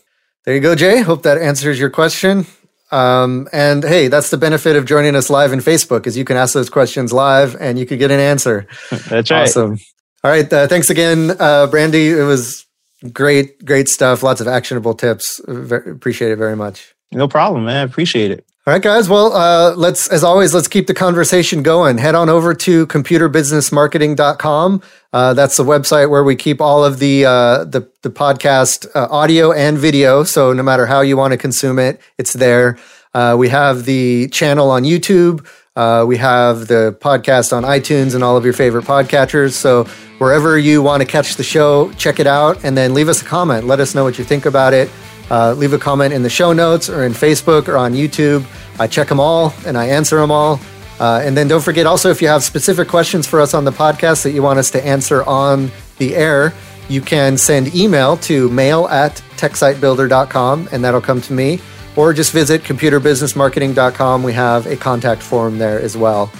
There you go, Jay. Hope that answers your question. Um, and hey, that's the benefit of joining us live in Facebook, is you can ask those questions live and you could get an answer. That's right. Awesome. All right. Uh, thanks again, uh, Brandy. It was great, great stuff. Lots of actionable tips. Ve- appreciate it very much. No problem, man. I appreciate it. All right, guys. Well, uh, let's, as always, let's keep the conversation going. Head on over to computerbusinessmarketing.com. Uh, that's the website where we keep all of the uh, the, the podcast uh, audio and video. So no matter how you want to consume it, it's there. Uh, we have the channel on YouTube. Uh, we have the podcast on iTunes and all of your favorite podcatchers. So wherever you want to catch the show, check it out and then leave us a comment. Let us know what you think about it. Uh, leave a comment in the show notes or in Facebook or on YouTube. I check them all and I answer them all. Uh, and then don't forget also, if you have specific questions for us on the podcast that you want us to answer on the air, you can send email to mail at techsitebuilder.com and that'll come to me. Or just visit computerbusinessmarketing.com. We have a contact form there as well.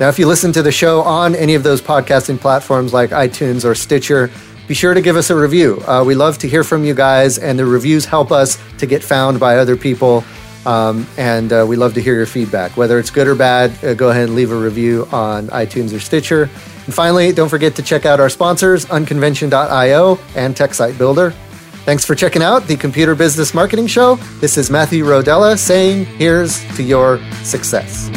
Now, if you listen to the show on any of those podcasting platforms like iTunes or Stitcher, be sure to give us a review. Uh, we love to hear from you guys, and the reviews help us to get found by other people. Um, and uh, we love to hear your feedback. Whether it's good or bad, uh, go ahead and leave a review on iTunes or Stitcher. And finally, don't forget to check out our sponsors, Unconvention.io and TechSite Builder. Thanks for checking out the Computer Business Marketing Show. This is Matthew Rodela saying, here's to your success.